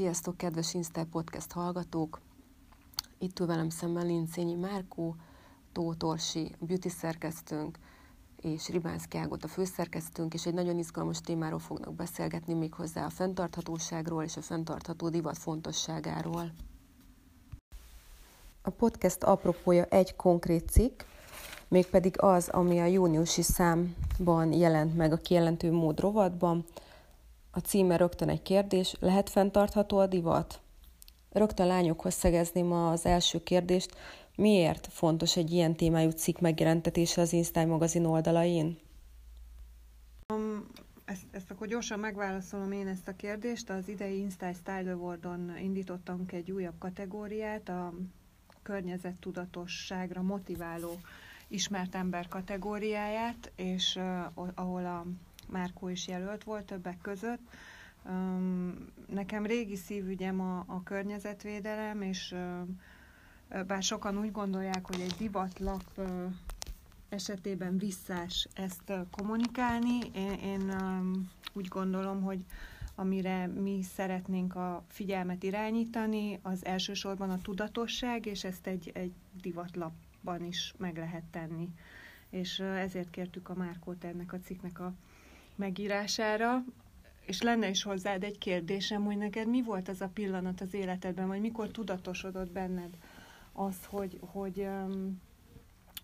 Sziasztok, kedves Insta Podcast hallgatók! Itt ül velem szemben Lincényi Márkó, Tóth Orsi, beauty szerkesztőnk, és Ribánszki Ágot a főszerkesztőnk, és egy nagyon izgalmas témáról fognak beszélgetni, méghozzá a fenntarthatóságról és a fenntartható divat fontosságáról. A podcast apropója egy konkrét cikk, mégpedig az, ami a júniusi számban jelent meg a kijelentő mód rovatban, a címe rögtön egy kérdés, lehet fenntartható a divat? Rögtön lányokhoz szegezném az első kérdést, miért fontos egy ilyen témájú cikk megjelentetése az Instyle magazin oldalain? Um, ezt, ezt akkor gyorsan megválaszolom én ezt a kérdést. Az idei Instyle Style Awardon indítottunk egy újabb kategóriát, a környezettudatosságra motiváló ismert ember kategóriáját, és uh, ahol a Márkó is jelölt volt többek között. Nekem régi szívügyem a, a környezetvédelem, és bár sokan úgy gondolják, hogy egy divatlap esetében visszás ezt kommunikálni, én, én úgy gondolom, hogy amire mi szeretnénk a figyelmet irányítani, az elsősorban a tudatosság, és ezt egy, egy divatlapban is meg lehet tenni. És ezért kértük a Márkót ennek a cikknek a megírására, és lenne is hozzád egy kérdésem, hogy neked mi volt az a pillanat az életedben, vagy mikor tudatosodott benned az, hogy, hogy,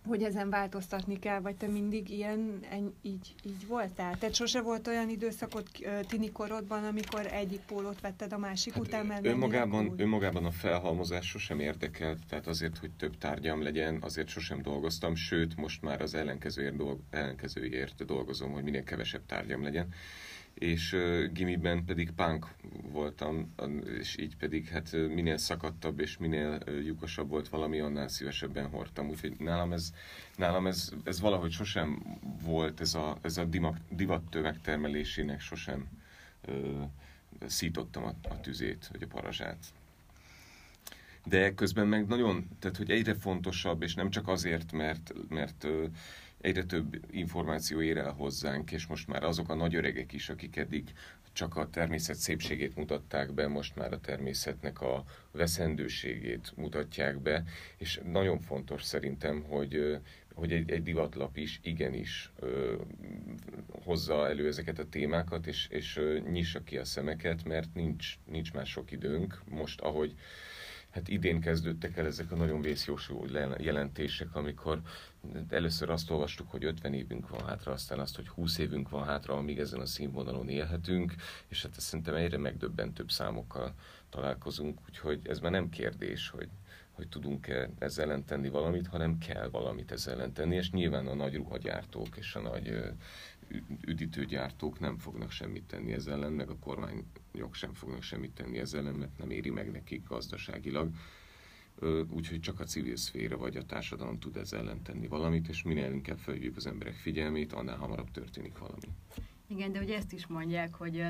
hogy ezen változtatni kell, vagy te mindig ilyen, így, így voltál? Tehát sose volt olyan időszakot tini korodban, amikor egyik pólót vetted a másik hát után, mert önmagában, önmagában a felhalmozás sosem érdekelt, tehát azért, hogy több tárgyam legyen, azért sosem dolgoztam, sőt, most már az ellenkezőért, dolg, ellenkezőért dolgozom, hogy minél kevesebb tárgyam legyen és gimiben pedig punk voltam, és így pedig hát minél szakadtabb és minél lyukosabb volt valami, annál szívesebben hordtam. Úgyhogy nálam ez, nálam ez, ez valahogy sosem volt, ez a, ez a divat tömegtermelésének sosem uh, szítottam a, a tüzét, vagy a parazsát. De közben meg nagyon, tehát hogy egyre fontosabb, és nem csak azért, mert, mert egyre több információ ér el hozzánk, és most már azok a nagy öregek is, akik eddig csak a természet szépségét mutatták be, most már a természetnek a veszendőségét mutatják be, és nagyon fontos szerintem, hogy, hogy egy, egy divatlap is igenis ö, hozza elő ezeket a témákat, és, és ö, nyissa ki a szemeket, mert nincs, nincs már sok időnk. Most, ahogy hát idén kezdődtek el ezek a nagyon vészjósú jelentések, amikor először azt olvastuk, hogy 50 évünk van hátra, aztán azt, hogy 20 évünk van hátra, amíg ezen a színvonalon élhetünk, és hát ezt szerintem egyre megdöbbentőbb számokkal találkozunk, úgyhogy ez már nem kérdés, hogy, hogy tudunk-e ezzel ellen tenni valamit, hanem kell valamit ezzel ellen tenni, és nyilván a nagy ruhagyártók és a nagy üdítőgyártók nem fognak semmit tenni ezzel ellen, meg a kormányok sem fognak semmit tenni ezzel ellen, mert nem éri meg nekik gazdaságilag. Úgyhogy csak a civil szféra vagy a társadalom tud ezzel ellen tenni valamit, és minél inkább felhívjuk az emberek figyelmét, annál hamarabb történik valami. Igen, de ugye ezt is mondják, hogy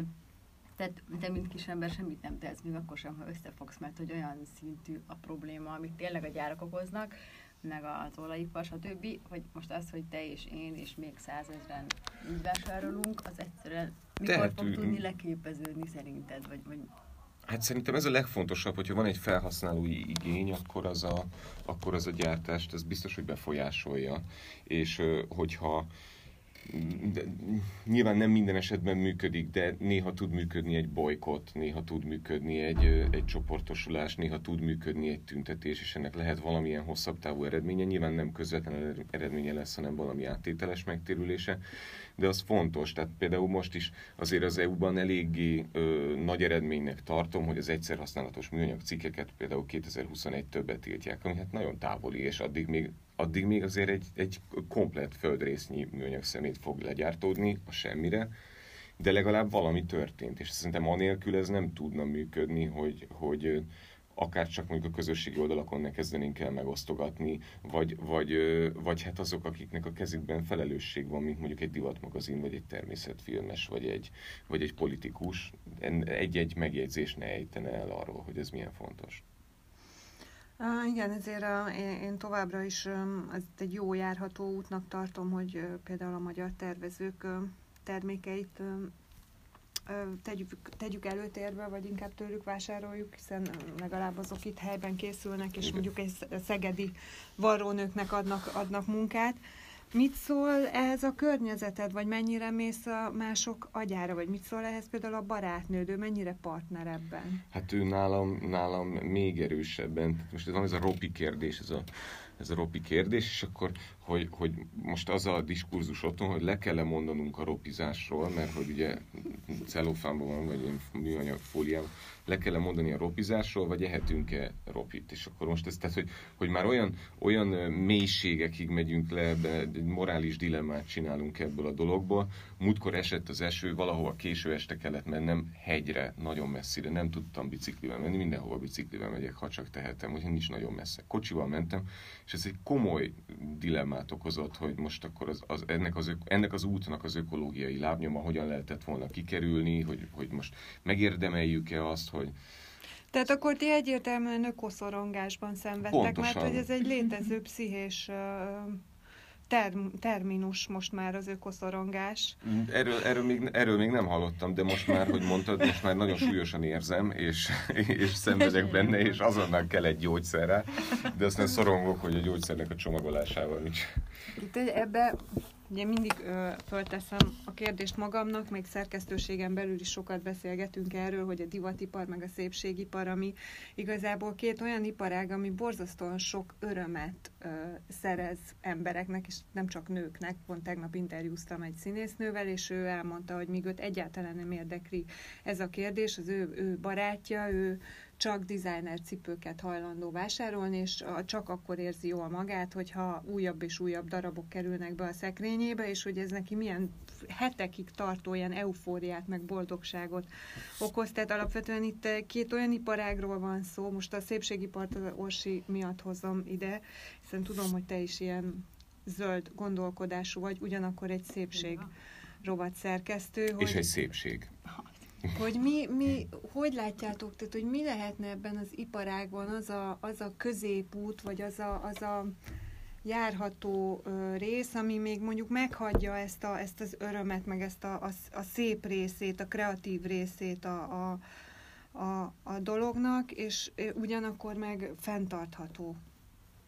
tehát te, mint kis ember semmit nem tehetsz, még akkor sem, ha összefogsz, mert hogy olyan szintű a probléma, amit tényleg a gyárak okoznak, meg az olajipar, stb., hogy most az, hogy te és én és még százezren így vásárolunk, az egyszerűen mikor Tehetünk. fog tudni leképeződni szerinted, vagy, vagy Hát szerintem ez a legfontosabb, hogyha van egy felhasználói igény, akkor az a, akkor az a gyártást, ez biztos, hogy befolyásolja. És hogyha de nyilván nem minden esetben működik, de néha tud működni egy bolykott, néha tud működni egy, egy csoportosulás, néha tud működni egy tüntetés, és ennek lehet valamilyen hosszabb távú eredménye. Nyilván nem közvetlen eredménye lesz, hanem valami áttételes megtérülése, de az fontos. Tehát például most is azért az EU-ban eléggé ö, nagy eredménynek tartom, hogy az egyszer használatos műanyag cikkeket például 2021 többet tiltják, ami hát nagyon távoli, és addig még addig még azért egy, egy komplet földrésznyi műanyag szemét fog legyártódni a semmire, de legalább valami történt, és szerintem anélkül ez nem tudna működni, hogy, hogy akár csak mondjuk a közösségi oldalakon ne kezdenénk el megosztogatni, vagy, vagy, vagy hát azok, akiknek a kezükben felelősség van, mint mondjuk egy divatmagazin, vagy egy természetfilmes, vagy egy, vagy egy politikus, egy-egy megjegyzés ne ejtene el arról, hogy ez milyen fontos. Uh, igen, ezért uh, én, én továbbra is um, ez egy jó járható útnak tartom, hogy uh, például a magyar tervezők uh, termékeit uh, tegyük, tegyük előtérbe, vagy inkább tőlük vásároljuk, hiszen legalább azok itt helyben készülnek, és mondjuk egy szegedi varrónőknek adnak, adnak munkát. Mit szól ehhez a környezeted, vagy mennyire mész a mások agyára, vagy mit szól ehhez például a barátnőd, mennyire partner ebben? Hát ő nálam, nálam még erősebben. Most ez van ez a ropi kérdés, ez a ez a ropi kérdés, és akkor, hogy, hogy most az a diskurzus otthon, hogy le kell mondanunk a ropizásról, mert hogy ugye celofánban van, vagy műanyag fóliában, le kell mondani a ropizásról, vagy ehetünk-e ropit. És akkor most ez, tehát, hogy, hogy már olyan, olyan mélységekig megyünk le, ebbe, egy morális dilemmát csinálunk ebből a dologból. Múltkor esett az eső, valahova késő este kellett mennem hegyre, nagyon messzire. Nem tudtam biciklivel menni, mindenhova biciklivel megyek, ha csak tehetem, hogy nincs nagyon messze. Kocsival mentem, és ez egy komoly dilemmát okozott, hogy most akkor az, az, ennek, az, ennek az útnak az ökológiai lábnyoma hogyan lehetett volna kikerülni, hogy, hogy most megérdemeljük-e azt, hogy tehát akkor ti egyértelműen ökoszorongásban szenvedtek, Pontosan. mert hogy ez egy létező pszichés term, terminus most már az ökoszorongás. Erről, erről, még, erről még nem hallottam, de most már, hogy mondtad, most már nagyon súlyosan érzem, és, és szenvedek benne, és azonnal kell egy gyógyszerre, de aztán szorongok, hogy a gyógyszernek a csomagolásával nincs. Itt ebbe Ugye mindig ö, fölteszem a kérdést magamnak, még szerkesztőségen belül is sokat beszélgetünk erről, hogy a divatipar meg a szépségipar, ami igazából két olyan iparág, ami borzasztóan sok örömet ö, szerez embereknek, és nem csak nőknek. Pont tegnap interjúztam egy színésznővel, és ő elmondta, hogy míg őt egyáltalán nem érdekli ez a kérdés, az ő, ő barátja, ő csak designer cipőket hajlandó vásárolni, és csak akkor érzi jól magát, hogyha újabb és újabb darabok kerülnek be a szekrényébe, és hogy ez neki milyen hetekig tartó ilyen eufóriát, meg boldogságot okoz. Tehát alapvetően itt két olyan iparágról van szó, most a szépségipart az Orsi miatt hozom ide, hiszen tudom, hogy te is ilyen zöld gondolkodású vagy, ugyanakkor egy szépség rovat szerkesztő. Hogy... És egy szépség. Hogy mi, mi, hogy látjátok, tehát, hogy mi lehetne ebben az iparágban az a, az a középút, vagy az a, az a járható rész, ami még mondjuk meghagyja ezt, a, ezt az örömet, meg ezt a, a, a szép részét, a kreatív részét a, a, a, a dolognak, és ugyanakkor meg fenntartható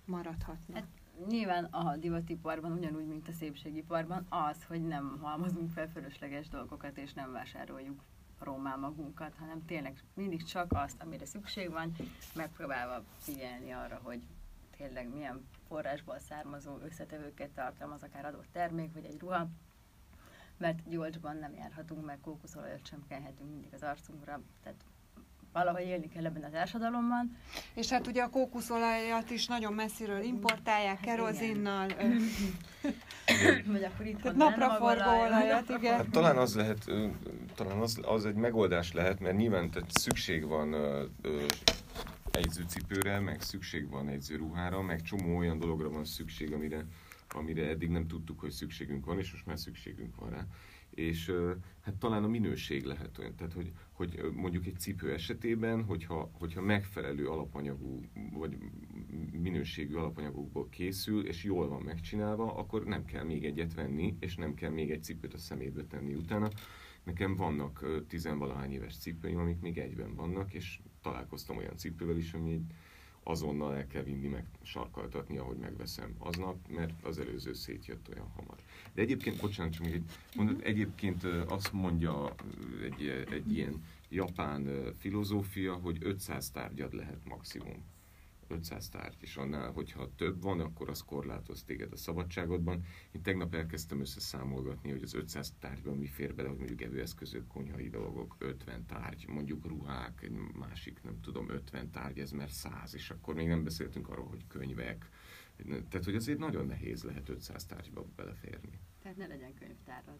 maradhatna. Hát nyilván a divatiparban, ugyanúgy, mint a szépségiparban, az, hogy nem halmozunk fel fölösleges dolgokat, és nem vásároljuk rommá magunkat, hanem tényleg mindig csak azt, amire szükség van, megpróbálva figyelni arra, hogy tényleg milyen forrásból származó összetevőket tartalmaz akár adott termék, vagy egy ruha, mert gyolcsban nem járhatunk, meg kókuszolajat sem kenhetünk mindig az arcunkra, tehát valahogy élni kell ebben a társadalomban. És hát ugye a kókuszolajat is nagyon messziről importálják, hát kerozinnal. Vagy akkor itt napraforgó olajat, igen. Hát, talán az lehet, talán az, az egy megoldás lehet, mert nyilván tehát szükség van egyzőcipőre, meg szükség van egyzőruhára, meg csomó olyan dologra van szükség, amire, amire eddig nem tudtuk, hogy szükségünk van, és most már szükségünk van rá és hát talán a minőség lehet olyan, tehát hogy, hogy mondjuk egy cipő esetében, hogyha, hogyha megfelelő alapanyagú, vagy minőségű alapanyagokból készül, és jól van megcsinálva, akkor nem kell még egyet venni, és nem kell még egy cipőt a szemébe tenni utána. Nekem vannak tizenvalahány éves cipőim, amik még egyben vannak, és találkoztam olyan cipővel is, ami egy azonnal el kell vinni, meg sarkaltatni, ahogy megveszem aznap, mert az előző szétjött olyan hamar. De egyébként, bocsánat, csak még egy mondat, egyébként azt mondja egy, egy ilyen japán filozófia, hogy 500 tárgyad lehet maximum 500 tárgy, és annál, hogyha több van, akkor az korlátoz téged a szabadságodban. Én tegnap elkezdtem összeszámolgatni, hogy az 500 tárgyban mi fér bele, hogy mondjuk evőeszközök, konyhai dolgok, 50 tárgy, mondjuk ruhák, egy másik, nem tudom, 50 tárgy, ez mert 100, és akkor még nem beszéltünk arról, hogy könyvek. Tehát, hogy azért nagyon nehéz lehet 500 tárgyba beleférni. Tehát ne legyen könyvtárad.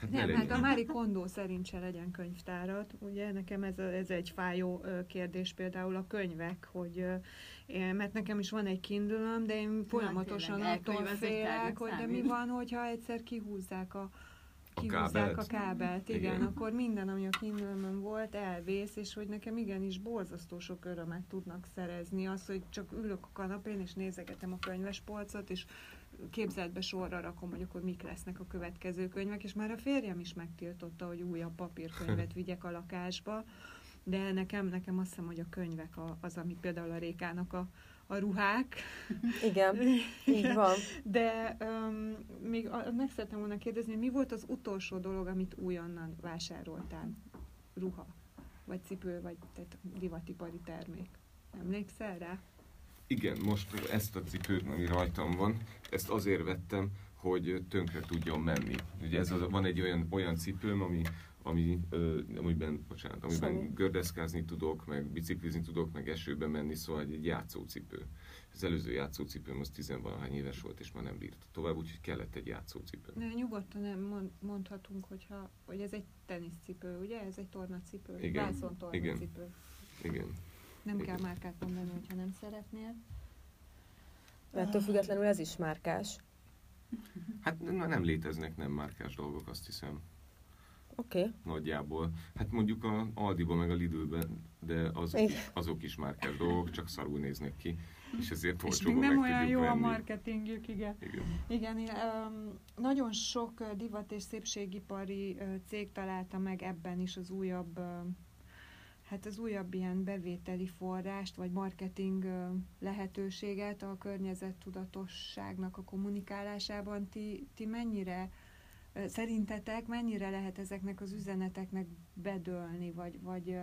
Hát nem, hát a Mári Kondó szerint se legyen könyvtárat. Ugye nekem ez, ez egy fájó kérdés például a könyvek, hogy mert nekem is van egy kindle de én folyamatosan attól félek, hogy de mi van, hogyha egyszer kihúzzák a kihúzzák a kábelt, igen, igen, akkor minden, ami a kindle volt, elvész, és hogy nekem igenis borzasztó sok örömet tudnak szerezni. Az, hogy csak ülök a kanapén, és nézegetem a könyvespolcot, és képzeletbe sorra rakom, hogy akkor mik lesznek a következő könyvek, és már a férjem is megtiltotta, hogy újabb papírkönyvet vigyek a lakásba, de nekem, nekem azt hiszem, hogy a könyvek az, ami például a Rékának a, a ruhák. Igen, így van. De um, még meg szeretem volna kérdezni, hogy mi volt az utolsó dolog, amit újonnan vásároltál? Ruha, vagy cipő, vagy tehát divatipari termék. Emlékszel rá? Igen, most ezt a cipőt, ami rajtam van, ezt azért vettem, hogy tönkre tudjon menni. Ugye ez az, van egy olyan, olyan cipőm, ami ami, ö, amiben, bocsánat, amiben Semmi. gördeszkázni tudok, meg biciklizni tudok, meg esőben menni, szóval egy, egy játszócipő. Az előző játszócipőm az tizenvalahány éves volt, és már nem bírt tovább, úgyhogy kellett egy játszócipő. De nyugodtan nem mondhatunk, hogyha, hogy ez egy teniszcipő, ugye? Ez egy tornacipő, Igen. Vászon tornacipő. Igen. Igen. Nem kell márkát mondani, hogyha nem szeretnél. Mert ettől függetlenül ez is márkás. Hát nem léteznek nem márkás dolgok, azt hiszem. Oké. Okay. Nagyjából. Hát mondjuk a Aldiba meg a Lidlben, de azok, is, azok is márkás dolgok, csak szarul néznek ki. És ezért és még nem olyan jó venni. a marketingjük, igen. Igen. igen um, nagyon sok divat és szépségipari cég találta meg ebben is az újabb hát az újabb ilyen bevételi forrást, vagy marketing lehetőséget a környezettudatosságnak a kommunikálásában. Ti, ti mennyire Szerintetek mennyire lehet ezeknek az üzeneteknek bedölni, vagy, vagy,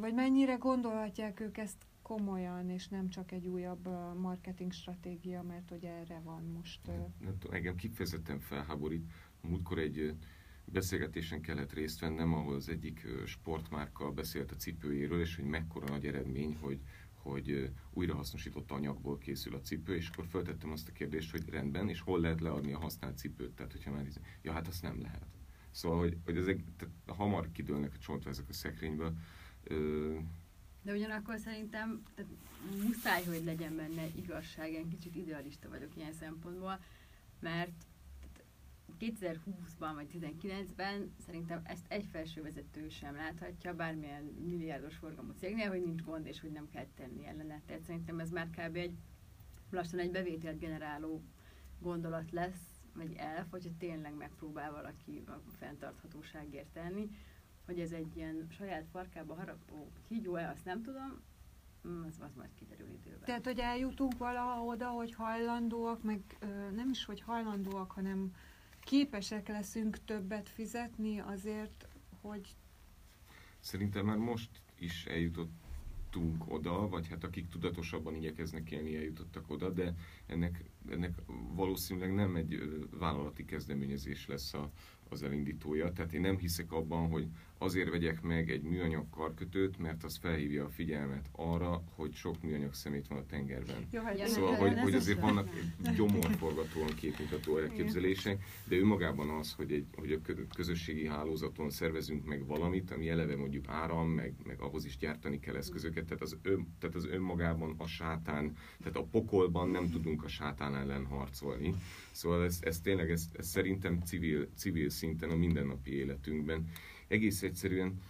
vagy mennyire gondolhatják ők ezt komolyan, és nem csak egy újabb marketing stratégia, mert hogy erre van most. Nem, nem tudom, engem kifejezetten felháborít. Múltkor egy beszélgetésen kellett részt vennem, ahol az egyik sportmárka beszélt a cipőjéről, és hogy mekkora nagy eredmény, hogy hogy újrahasznosított anyagból készül a cipő, és akkor föltettem azt a kérdést, hogy rendben, és hol lehet leadni a használt cipőt, tehát hogyha már, ja hát azt nem lehet. Szóval, hogy, hogy ezek tehát hamar kidőlnek a csontra ezek a szekrényből. Ö... De ugyanakkor szerintem tehát muszáj, hogy legyen benne igazság, én kicsit idealista vagyok ilyen szempontból, mert 2020-ban vagy 2019-ben szerintem ezt egy felső vezető sem láthatja, bármilyen milliárdos forgalmú cégnél, hogy nincs gond, és hogy nem kell tenni ellene. Tehát szerintem ez már kb. egy lassan egy bevételt generáló gondolat lesz, vagy elf, hogyha tényleg megpróbál valaki a fenntarthatóságért tenni, hogy ez egy ilyen saját farkába harapó kígyó-e, azt nem tudom, mm, az, az majd kiderül időben. Tehát, hogy eljutunk valaha oda, hogy hajlandóak, meg ö, nem is, hogy hajlandóak, hanem képesek leszünk többet fizetni azért, hogy... Szerintem már most is eljutottunk oda, vagy hát akik tudatosabban igyekeznek élni, eljutottak oda, de ennek, ennek valószínűleg nem egy vállalati kezdeményezés lesz a, az elindítója. Tehát én nem hiszek abban, hogy azért vegyek meg egy műanyag karkötőt, mert az felhívja a figyelmet arra, hogy sok műanyag szemét van a tengerben. Jó, hát szóval, hogy, hogy azért vannak gyomorforgatóan képmutató elképzelések, de önmagában az, hogy, egy, hogy a közösségi hálózaton szervezünk meg valamit, ami eleve mondjuk áram, meg, meg ahhoz is gyártani kell eszközöket, tehát az, ön, tehát az önmagában a sátán, tehát a pokolban nem tudunk a sátán ellen harcolni. Szóval ez, ez tényleg, ez, ez szerintem civil, civil szinten a mindennapi életünkben egész egyszerűen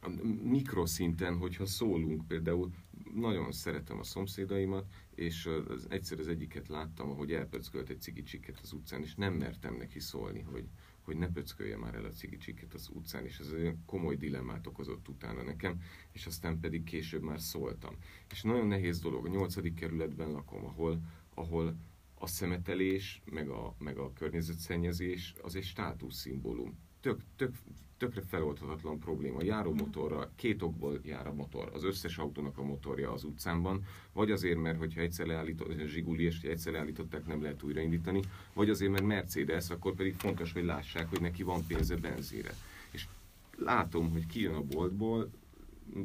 a mikroszinten, hogyha szólunk, például nagyon szeretem a szomszédaimat, és az, egyszer az egyiket láttam, ahogy elpöckölt egy cigicsiket az utcán, és nem mertem neki szólni, hogy, hogy ne pöckölje már el a cigicsiket az utcán, és ez egy komoly dilemmát okozott utána nekem, és aztán pedig később már szóltam. És nagyon nehéz dolog, a nyolcadik kerületben lakom, ahol, ahol a szemetelés, meg a, meg a környezetszennyezés az egy státuszszimbólum tök, tök, tökre feloldhatatlan probléma. Járó motorra, két okból jár a motor. Az összes autónak a motorja az utcánban, vagy azért, mert hogyha egyszer leállított, Zsiguli, és egyszer leállították, nem lehet újraindítani, vagy azért, mert Mercedes, akkor pedig fontos, hogy lássák, hogy neki van pénze benzére. És látom, hogy kijön a boltból,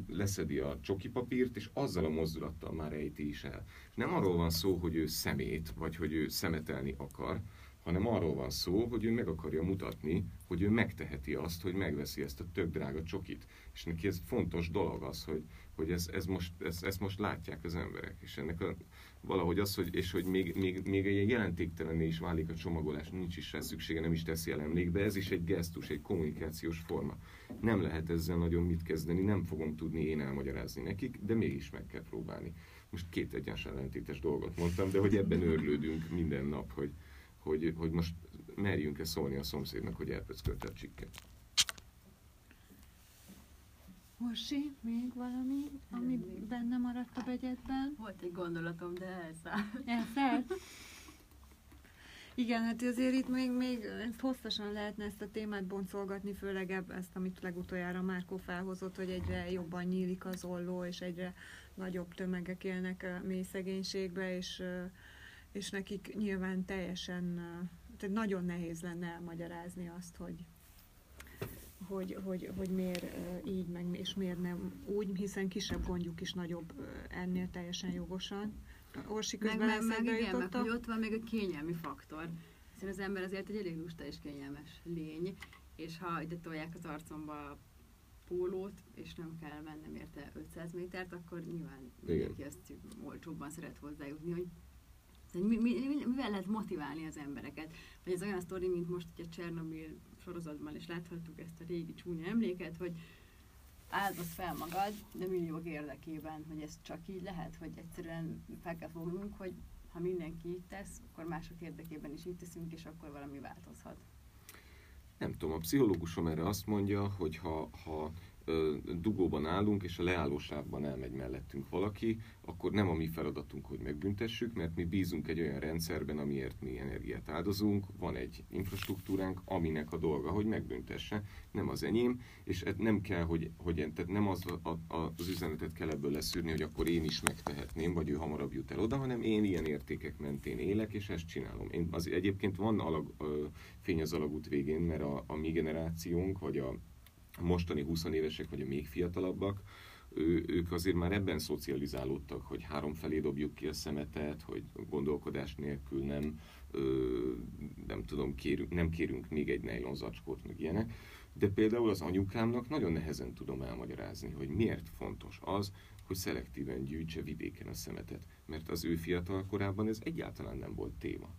leszedi a csoki papírt, és azzal a mozdulattal már ejti is el. Nem arról van szó, hogy ő szemét, vagy hogy ő szemetelni akar, hanem arról van szó, hogy ő meg akarja mutatni, hogy ő megteheti azt, hogy megveszi ezt a tök drága csokit. És neki ez fontos dolog az, hogy, hogy ez, ez most, ez, ezt most látják az emberek. És ennek a, valahogy az, hogy, és hogy még, még, még egy jelentéktelené is válik a csomagolás, nincs is rá szüksége, nem is teszi el emlékbe, ez is egy gesztus, egy kommunikációs forma. Nem lehet ezzel nagyon mit kezdeni, nem fogom tudni én elmagyarázni nekik, de mégis meg kell próbálni. Most két egyens ellentétes dolgot mondtam, de hogy ebben őrlődünk minden nap, hogy, hogy, hogy most merjünk-e szólni a szomszédnak, hogy elpöckölte a csikket. Orsi, még valami, ami benne maradt a begyedben? Volt egy gondolatom, de elszállt. Elszállt? Igen, hát azért itt még, még ezt hosszasan lehetne ezt a témát boncolgatni, főleg ezt, amit legutoljára Márkó felhozott, hogy egyre jobban nyílik az olló, és egyre nagyobb tömegek élnek mély szegénységbe, és, és nekik nyilván teljesen, tehát nagyon nehéz lenne elmagyarázni azt, hogy, hogy, hogy, hogy miért így, meg, és miért nem úgy, hiszen kisebb gondjuk is nagyobb ennél teljesen jogosan. Orsi közben meg, meg, meg igen, meg, hogy ott van még a kényelmi faktor. Hiszen az ember azért egy elég lusta és kényelmes lény, és ha ide tolják az arcomba a pólót, és nem kell mennem érte 500 métert, akkor nyilván mindenki ezt olcsóbban szeret hozzájutni, hogy mi, mi, mi, mivel lehet motiválni az embereket? Vagy ez olyan sztori, mint most hogy a Csernobyl sorozatban is láthattuk ezt a régi csúnya emléket, hogy áldoz fel magad, de milliók érdekében, hogy ez csak így lehet, hogy egyszerűen fel kell fognunk, hogy ha mindenki így tesz, akkor mások érdekében is így teszünk, és akkor valami változhat. Nem tudom, a pszichológusom erre azt mondja, hogy ha, ha dugóban állunk, és a leállósávban elmegy mellettünk valaki, akkor nem a mi feladatunk, hogy megbüntessük, mert mi bízunk egy olyan rendszerben, amiért mi energiát áldozunk, van egy infrastruktúránk, aminek a dolga, hogy megbüntesse, nem az enyém, és nem kell, hogy, hogy tehát nem az, a, a, az üzenetet kell ebből leszűrni, hogy akkor én is megtehetném, vagy ő hamarabb jut el oda, hanem én ilyen értékek mentén élek, és ezt csinálom. Én, az, egyébként van alag, ö, fény az alagút végén, mert a, a mi generációnk, vagy a mostani 20 évesek, vagy a még fiatalabbak, ő, ők azért már ebben szocializálódtak, hogy három felé dobjuk ki a szemetet, hogy gondolkodás nélkül nem, ö, nem tudom, kérünk, nem kérünk még egy nejlon zacskót, meg ilyenek. De például az anyukámnak nagyon nehezen tudom elmagyarázni, hogy miért fontos az, hogy szelektíven gyűjtse vidéken a szemetet. Mert az ő fiatal korában ez egyáltalán nem volt téma.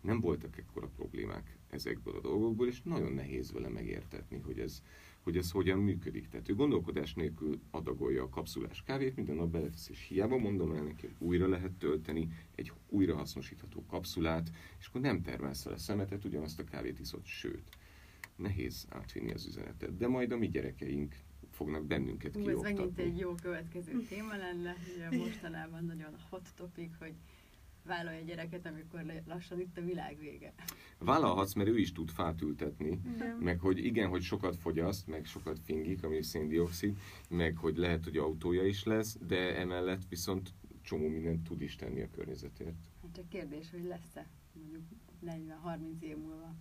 Nem voltak ekkora problémák ezekből a dolgokból, és nagyon nehéz vele megértetni, hogy ez, hogy ez hogyan működik. Tehát ő gondolkodás nélkül adagolja a kapszulás kávét, minden nap beletesz, és hiába mondom el neki, újra lehet tölteni egy újrahasznosítható kapszulát, és akkor nem termelsz vele szemetet, ugyanazt a kávét iszod, sőt, nehéz átvinni az üzenetet. De majd a mi gyerekeink fognak bennünket kioktatni. Ez megint egy jó következő téma lenne, ugye mostanában nagyon hot topic, hogy vállalja a gyereket, amikor lassan itt a világ vége. Vállalhatsz, mert ő is tud fát ültetni, igen. meg hogy igen, hogy sokat fogyaszt, meg sokat fingik, ami széndiokszid, meg hogy lehet, hogy autója is lesz, de emellett viszont csomó mindent tud is tenni a környezetért. Hát csak kérdés, hogy lesz-e mondjuk 40-30 év múlva.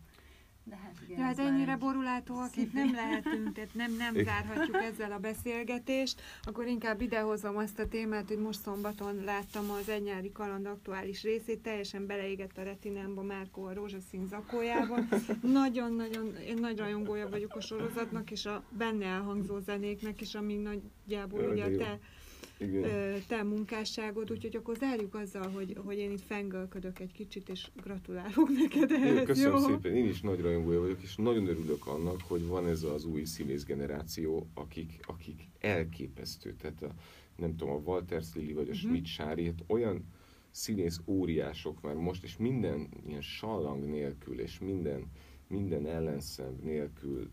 De hát, igen, ja, hát ennyire borulátóak itt nem lehetünk, tehát nem, nem zárhatjuk ezzel a beszélgetést. Akkor inkább idehozom azt a témát, hogy most szombaton láttam az egy nyári kaland aktuális részét, teljesen beleégett a retinámba Márkó a rózsaszín zakójában. Nagyon-nagyon, én nagy rajongója vagyok a sorozatnak, és a benne elhangzó zenéknek is, ami nagyjából ugye te igen. te munkásságod, úgyhogy akkor zárjuk azzal, hogy, hogy én itt fengölködök egy kicsit, és gratulálok neked ehhez, Én köszönöm jó? szépen, én is nagy rajongója vagyok, és nagyon örülök annak, hogy van ez az új színész generáció, akik, akik elképesztő, tehát a, nem tudom, a Walter Lili vagy a uh-huh. Schmidt Sári, hát olyan színész óriások már most, és minden ilyen sallang nélkül, és minden, minden ellenszem nélkül,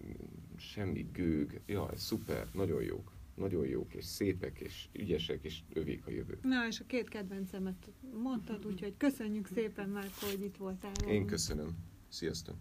semmi gőg, jaj, szuper, nagyon jók nagyon jók, és szépek, és ügyesek, és övék a jövő. Na, és a két kedvencemet mondtad, úgyhogy köszönjük szépen már, hogy itt voltál. Én köszönöm. Sziasztok!